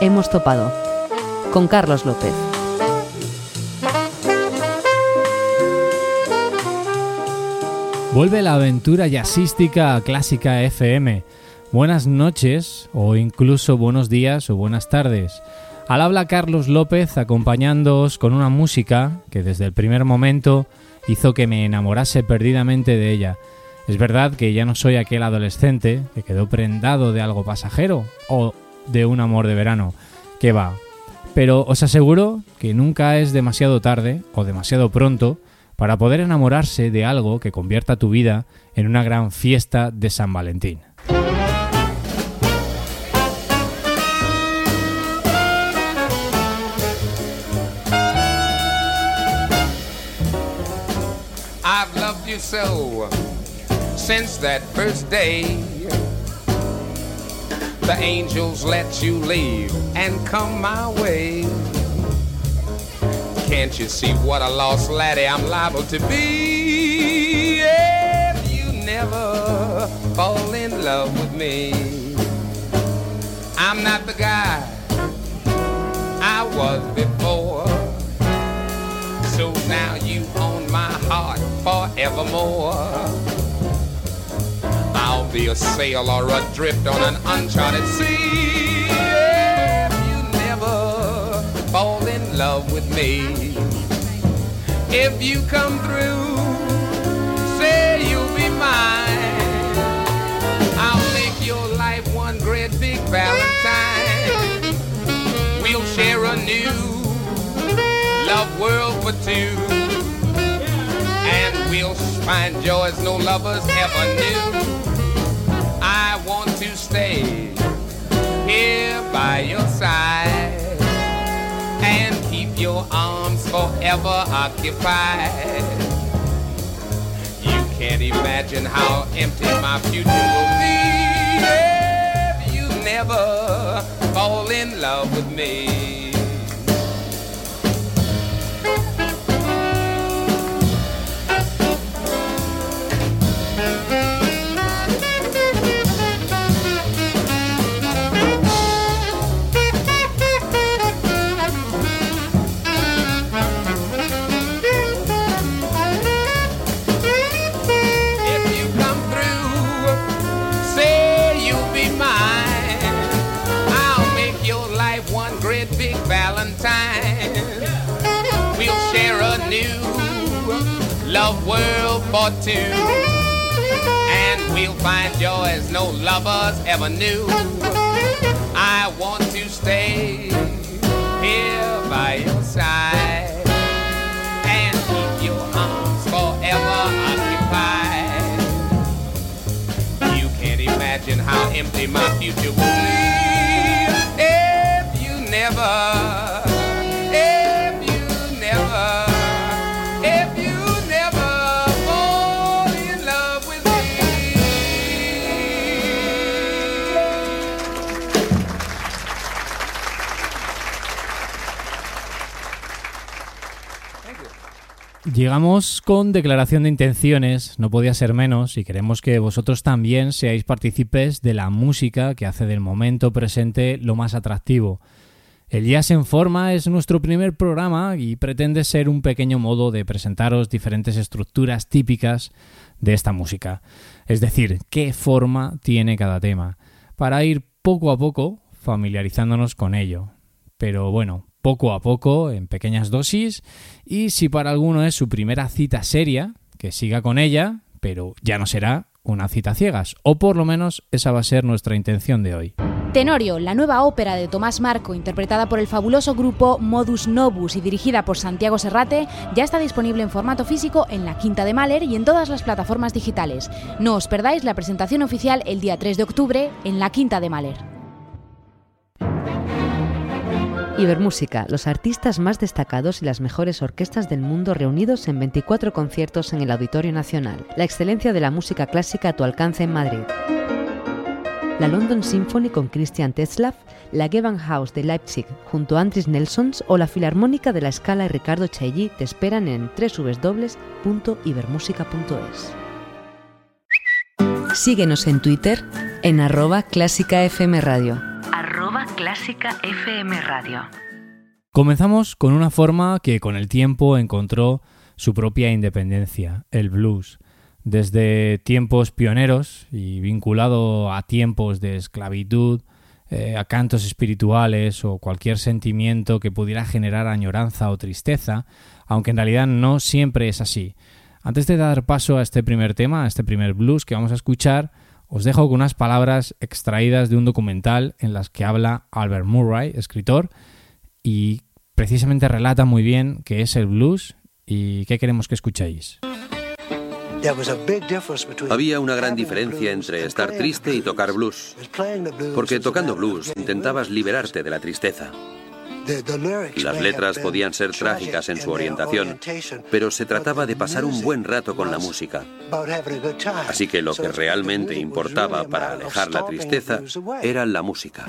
hemos topado. Con Carlos López. Vuelve la aventura jazzística clásica FM. Buenas noches o incluso buenos días o buenas tardes. Al habla Carlos López acompañándoos con una música que desde el primer momento hizo que me enamorase perdidamente de ella. Es verdad que ya no soy aquel adolescente que quedó prendado de algo pasajero o de un amor de verano. Que va. Pero os aseguro que nunca es demasiado tarde o demasiado pronto para poder enamorarse de algo que convierta tu vida en una gran fiesta de San Valentín. I've loved you so since that first day. The angels let you leave and come my way. Can't you see what a lost laddie I'm liable to be if you never fall in love with me? I'm not the guy I was before. So now you own my heart forevermore. Be a sailor adrift on an uncharted sea if you never fall in love with me. If you come through, say you'll be mine. I'll make your life one great big Valentine. We'll share a new love world for two. And we'll find joys no lovers ever knew. To stay here by your side and keep your arms forever occupied. You can't imagine how empty my future will be if you never fall in love with me. World for two. And we'll find joys no lovers ever knew. I want to stay here by your side and keep your arms forever occupied. You can't imagine how empty my future will be if you never, Llegamos con declaración de intenciones, no podía ser menos, y queremos que vosotros también seáis partícipes de la música que hace del momento presente lo más atractivo. El Jazz en Forma es nuestro primer programa y pretende ser un pequeño modo de presentaros diferentes estructuras típicas de esta música, es decir, qué forma tiene cada tema, para ir poco a poco familiarizándonos con ello. Pero bueno, poco a poco, en pequeñas dosis, y si para alguno es su primera cita seria, que siga con ella, pero ya no será una cita ciegas, o por lo menos esa va a ser nuestra intención de hoy. Tenorio, la nueva ópera de Tomás Marco, interpretada por el fabuloso grupo Modus Novus y dirigida por Santiago Serrate, ya está disponible en formato físico en la Quinta de Mahler y en todas las plataformas digitales. No os perdáis la presentación oficial el día 3 de octubre en la Quinta de Mahler. Ibermúsica, los artistas más destacados y las mejores orquestas del mundo reunidos en 24 conciertos en el Auditorio Nacional. La excelencia de la música clásica a tu alcance en Madrid. La London Symphony con Christian Tetzlaff, la Gewandhaus de Leipzig junto a Andris Nelsons o la Filarmónica de la Scala y Ricardo Chailly te esperan en www.ibermusica.es. Síguenos en Twitter en arroba clásica FM Radio. Arroba Clásica FM Radio. Comenzamos con una forma que con el tiempo encontró su propia independencia, el blues. Desde tiempos pioneros y vinculado a tiempos de esclavitud, eh, a cantos espirituales o cualquier sentimiento que pudiera generar añoranza o tristeza, aunque en realidad no siempre es así. Antes de dar paso a este primer tema, a este primer blues que vamos a escuchar, os dejo con unas palabras extraídas de un documental en las que habla Albert Murray, escritor, y precisamente relata muy bien qué es el blues y qué queremos que escuchéis. Había una gran diferencia entre estar triste y tocar blues, porque tocando blues intentabas liberarte de la tristeza. Las letras podían ser trágicas en su orientación, pero se trataba de pasar un buen rato con la música. Así que lo que realmente importaba para alejar la tristeza era la música.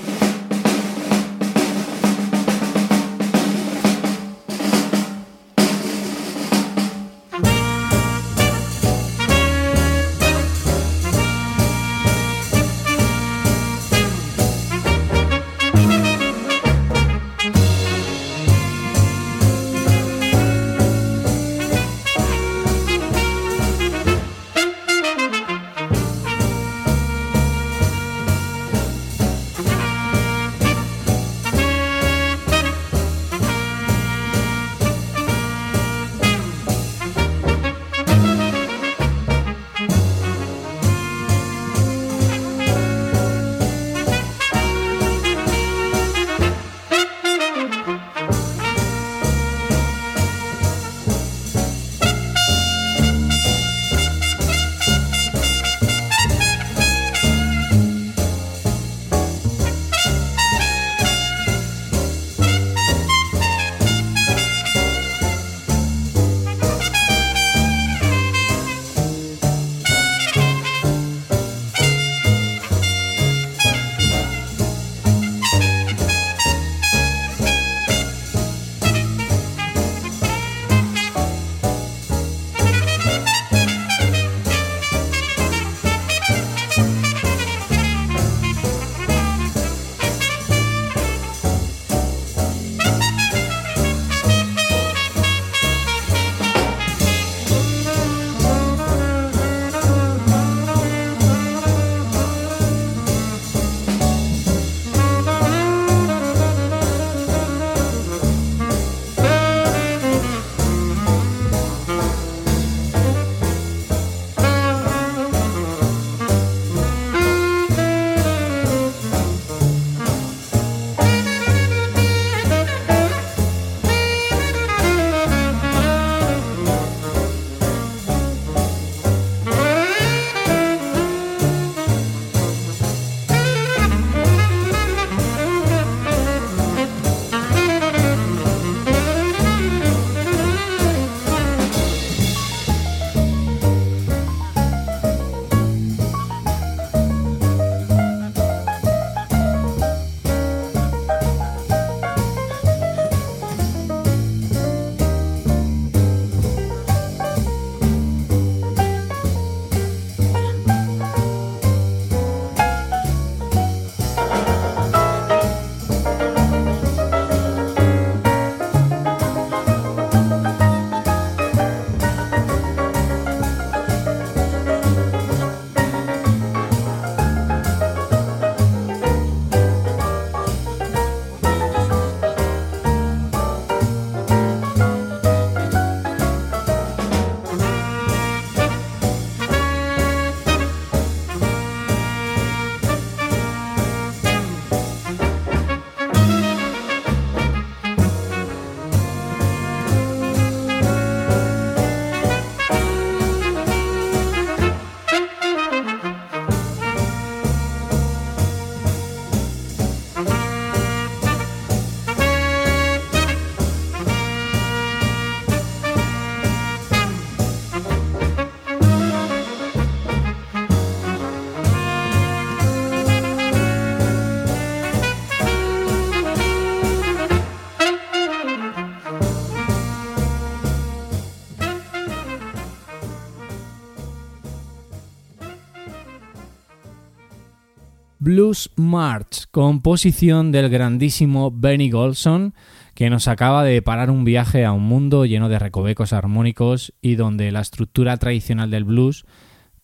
Blues March, composición del grandísimo Benny Golson, que nos acaba de parar un viaje a un mundo lleno de recovecos armónicos y donde la estructura tradicional del blues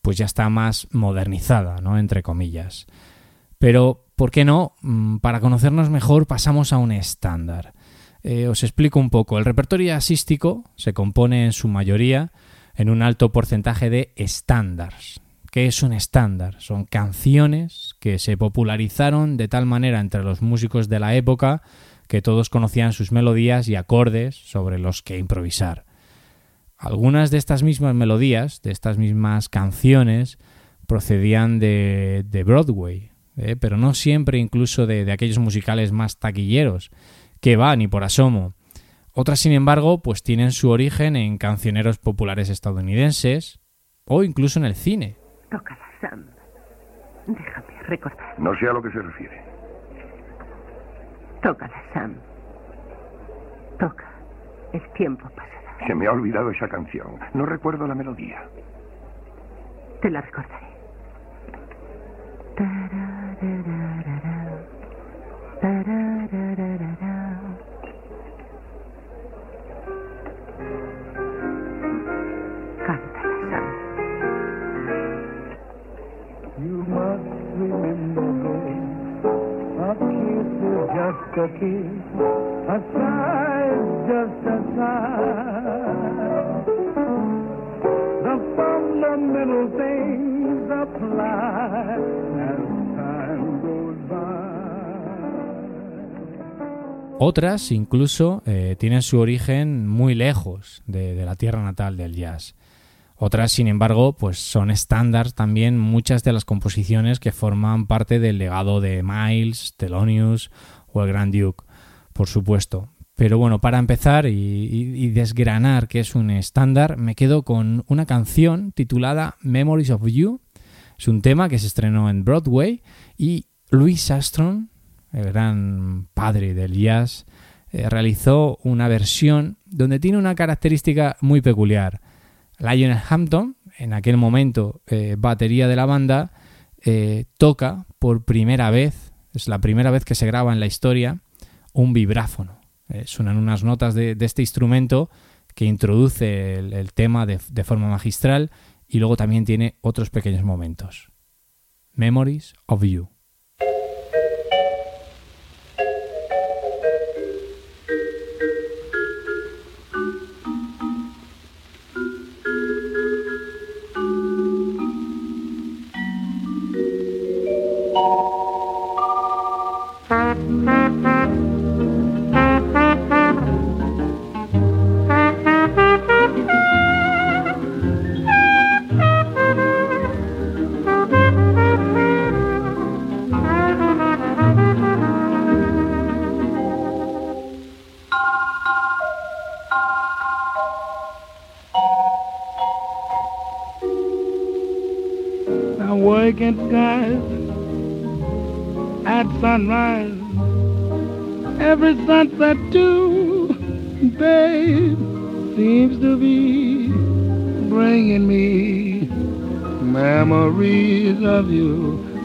pues ya está más modernizada, ¿no? entre comillas. Pero, ¿por qué no? Mm, para conocernos mejor pasamos a un estándar. Eh, os explico un poco. El repertorio asístico se compone en su mayoría en un alto porcentaje de estándares. ¿Qué es un estándar? Son canciones que se popularizaron de tal manera entre los músicos de la época que todos conocían sus melodías y acordes sobre los que improvisar. Algunas de estas mismas melodías, de estas mismas canciones, procedían de, Broadway, ¿eh? pero no siempre incluso de, de aquellos musicales más taquilleros, que van y por asomo. Otras, sin embargo, pues tienen su origen en cancioneros populares estadounidenses o incluso en el cine. Tócala, Sam. Déjame recordar. No sé a lo que se refiere. Tócala, Sam. Toca. El tiempo pasará. Se me ha olvidado esa canción. No recuerdo la melodía. Te la recordaré. Otras incluso eh, tienen su origen muy lejos de, la tierra natal del jazz. Otras, sin embargo, pues son estándar también muchas de las composiciones que forman parte del legado de Miles, Thelonious o el Grand Duke, por supuesto. Pero bueno, para empezar y, desgranar qué es un estándar, me quedo con una canción titulada Memories of You. Es un tema que se estrenó en Broadway y Louis Armstrong, el gran padre del jazz, eh, realizó una versión donde tiene una característica muy peculiar. Lionel Hampton, en aquel momento eh, batería de la banda, eh, toca por primera vez, es la primera vez que se graba en la historia, un vibráfono. Eh, suenan unas notas de, este instrumento que introduce el, tema de forma magistral y luego también tiene otros pequeños momentos. Memories of You.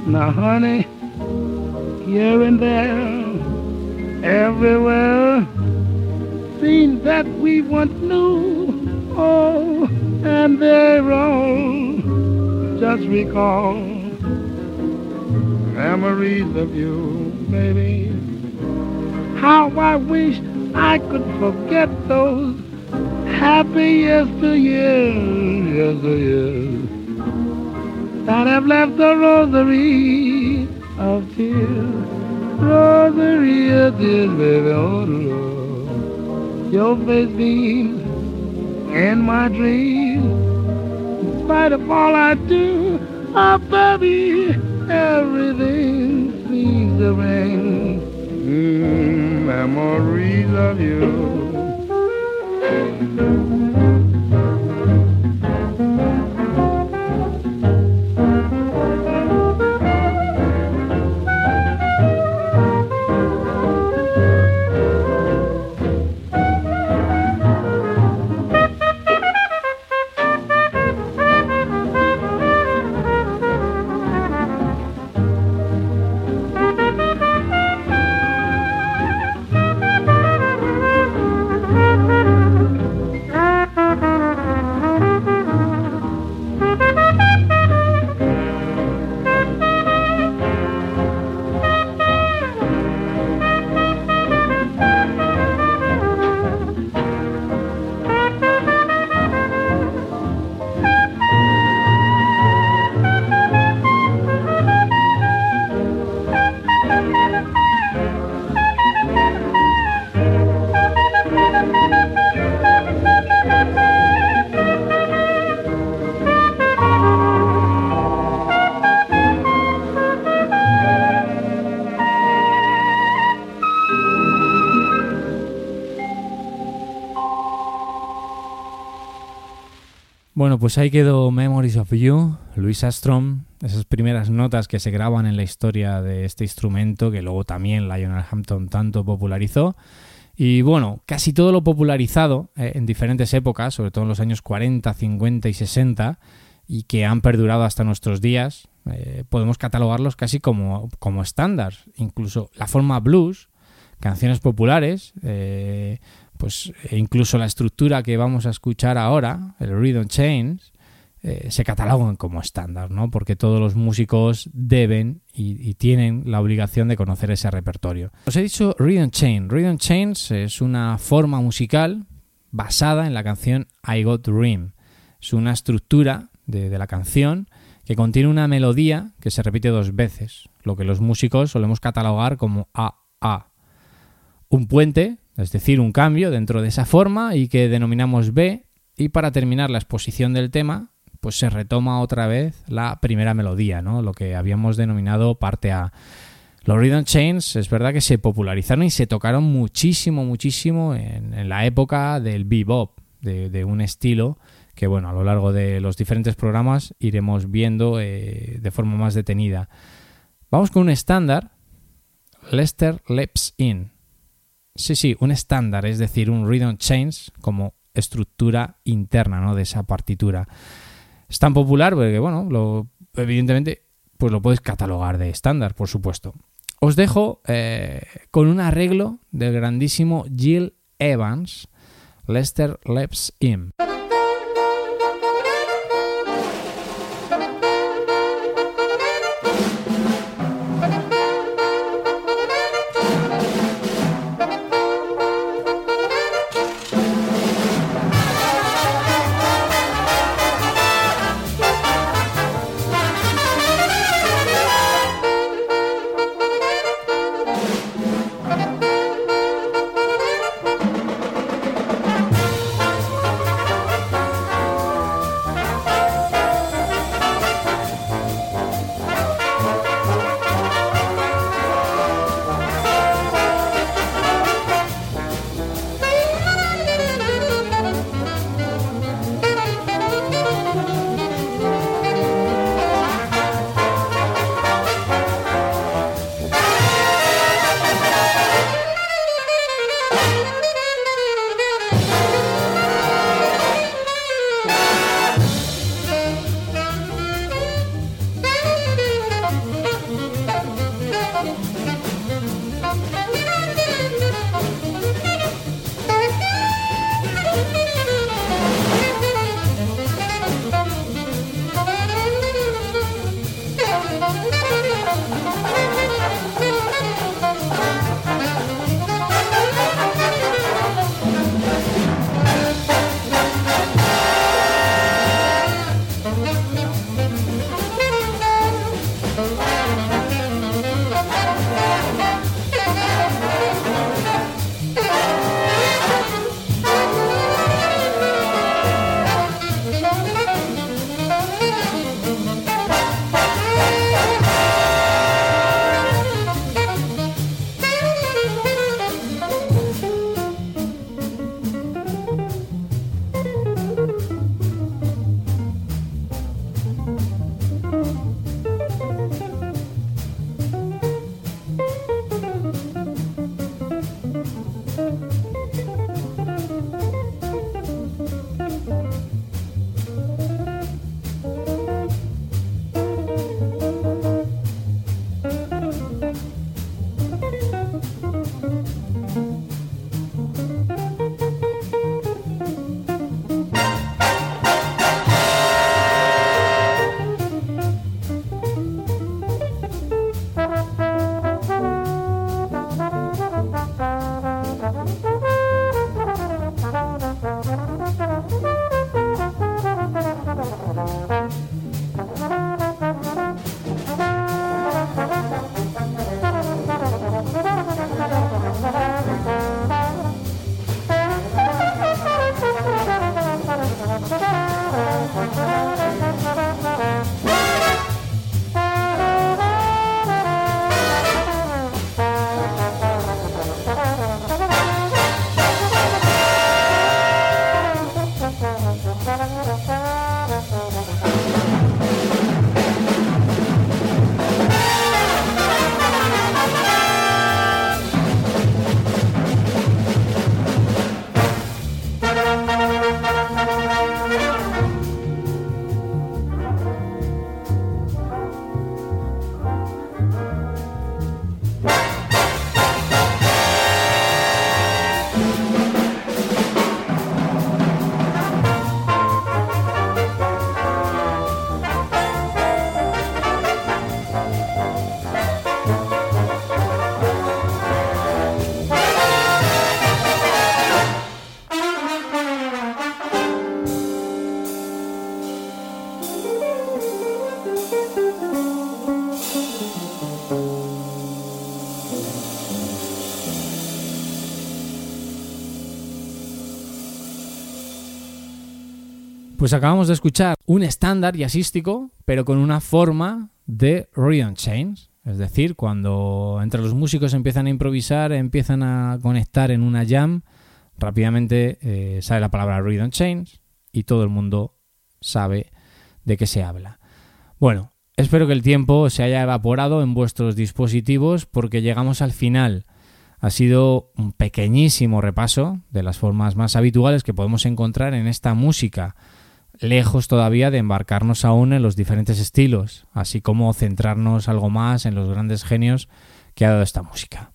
Now, honey, here and there, everywhere, scenes that we once knew, oh, and they're all just recall. Memories of you, baby. How I wish I could forget those happy yesteryears, yesteryears that have left a rosary of tears. Rosary of tears, baby, oh Lord. Your face beams in my dreams. In spite of all I do, oh baby, everything seems to ring. Mm, memories of you. Bueno, pues ahí quedó Memories of You, Louis Armstrong, esas primeras notas que se graban en la historia de este instrumento que luego también Lionel Hampton tanto popularizó. Y bueno, casi todo lo popularizado eh, en diferentes épocas, sobre todo en los años 40, 50 y 60, y que han perdurado hasta nuestros días, eh, podemos catalogarlos casi como, como estándar. Incluso la forma blues, canciones populares, eh, pues e incluso la estructura que vamos a escuchar ahora, el Rhythm Chains, eh, se catalogan como estándar, ¿no? Porque todos los músicos deben y, tienen la obligación de conocer ese repertorio. Os he dicho Rhythm Chain. Rhythm Chains es una forma musical basada en la canción I Got Dream. Es una estructura de, de la canción que contiene una melodía que se repite dos veces, lo que los músicos solemos catalogar como AA. Un puente es decir, un cambio dentro de esa forma y que denominamos B y para terminar la exposición del tema pues se retoma otra vez la primera melodía, ¿no? lo que habíamos denominado parte A. Los Rhythm Chains es verdad que se popularizaron y se tocaron muchísimo, muchísimo en, la época del bebop, de, un estilo que bueno, a lo largo de los diferentes programas iremos viendo eh, de forma más detenida. Vamos con un estándar, Lester Leps In. Sí, sí, un estándar, es decir, un rhythm change como estructura interna ¿no? de esa partitura. Es tan popular porque, bueno, lo, evidentemente, pues lo puedes catalogar de estándar, por supuesto. Os dejo eh, con un arreglo del grandísimo Jill Evans, Lester Leps In. Pues acabamos de escuchar un estándar jazzístico, pero con una forma de rhythm chains. Es decir, cuando entre los músicos empiezan a improvisar, empiezan a conectar en una jam, rápidamente eh, sale la palabra rhythm chains y todo el mundo sabe de qué se habla. Bueno, espero que el tiempo se haya evaporado en vuestros dispositivos porque llegamos al final. Ha sido un pequeñísimo repaso de las formas más habituales que podemos encontrar en esta música lejos todavía de embarcarnos aún en los diferentes estilos, así como centrarnos algo más en los grandes genios que ha dado esta música.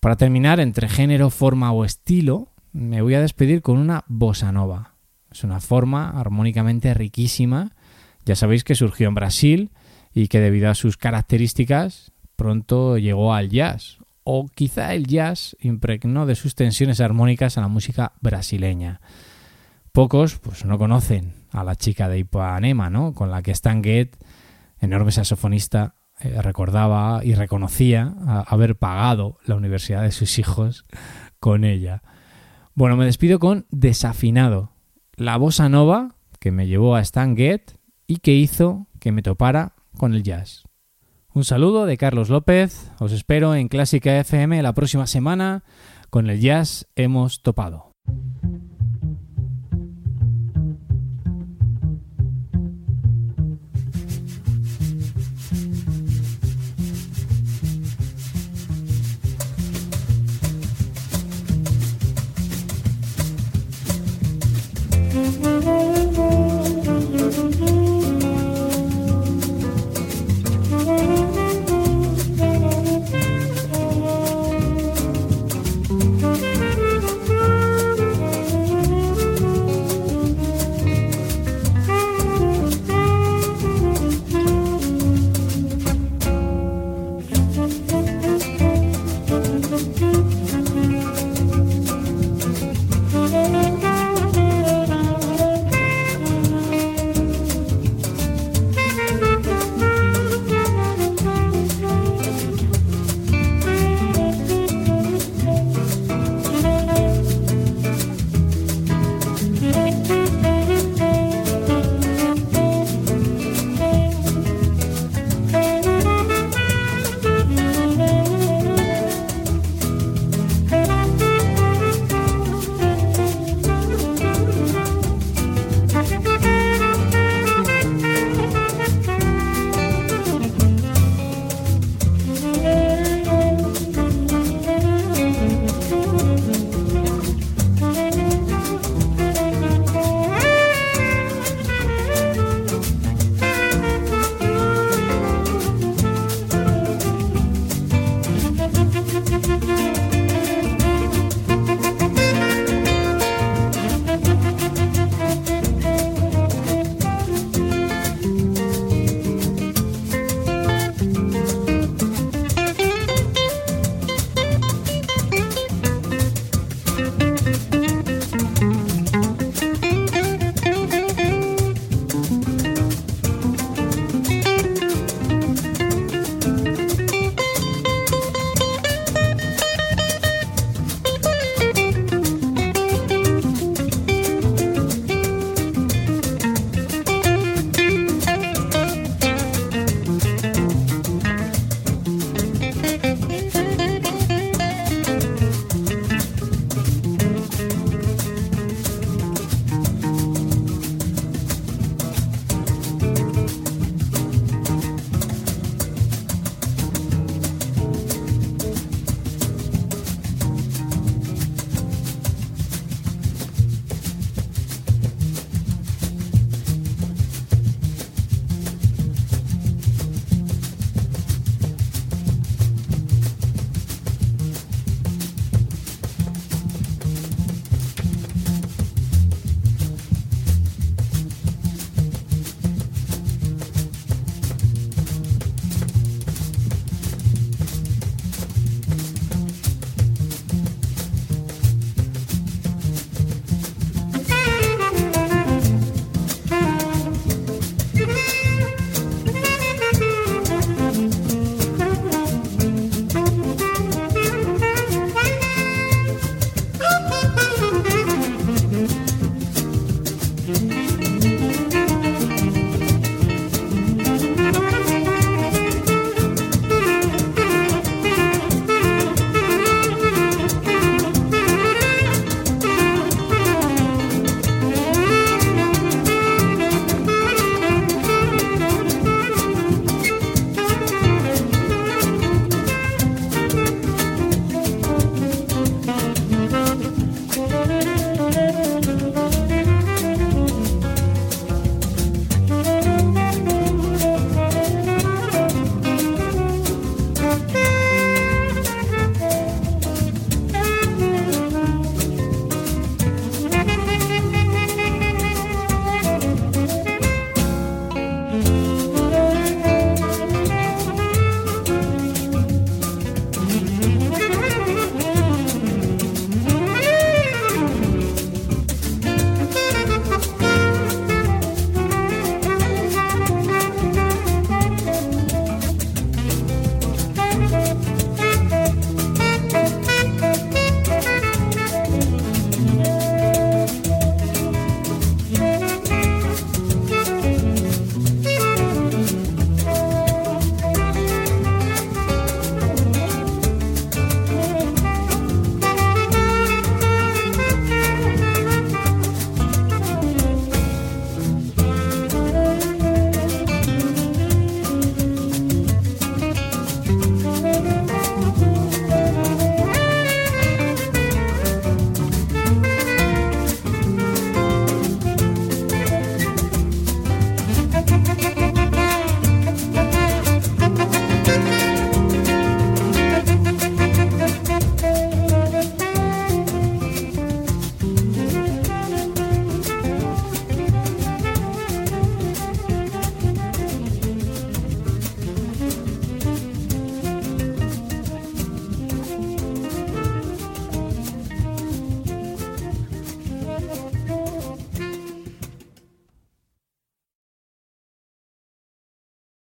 Para terminar, entre género, forma o estilo, me voy a despedir con una bossa nova. Es una forma armónicamente riquísima. Ya sabéis que surgió en Brasil y que debido a sus características pronto llegó al jazz. O quizá el jazz impregnó de sus tensiones armónicas a la música brasileña. Pocos pues, no conocen a la chica de Ipanema, ¿no? con la que Stan Getz, enorme saxofonista, eh, recordaba y reconocía haber pagado la universidad de sus hijos con ella. Bueno, me despido con Desafinado, la bossa nova que me llevó a Stan Getz y que hizo que me topara con el jazz. Un saludo de Carlos López, os espero en Clásica FM la próxima semana. Con el jazz hemos topado.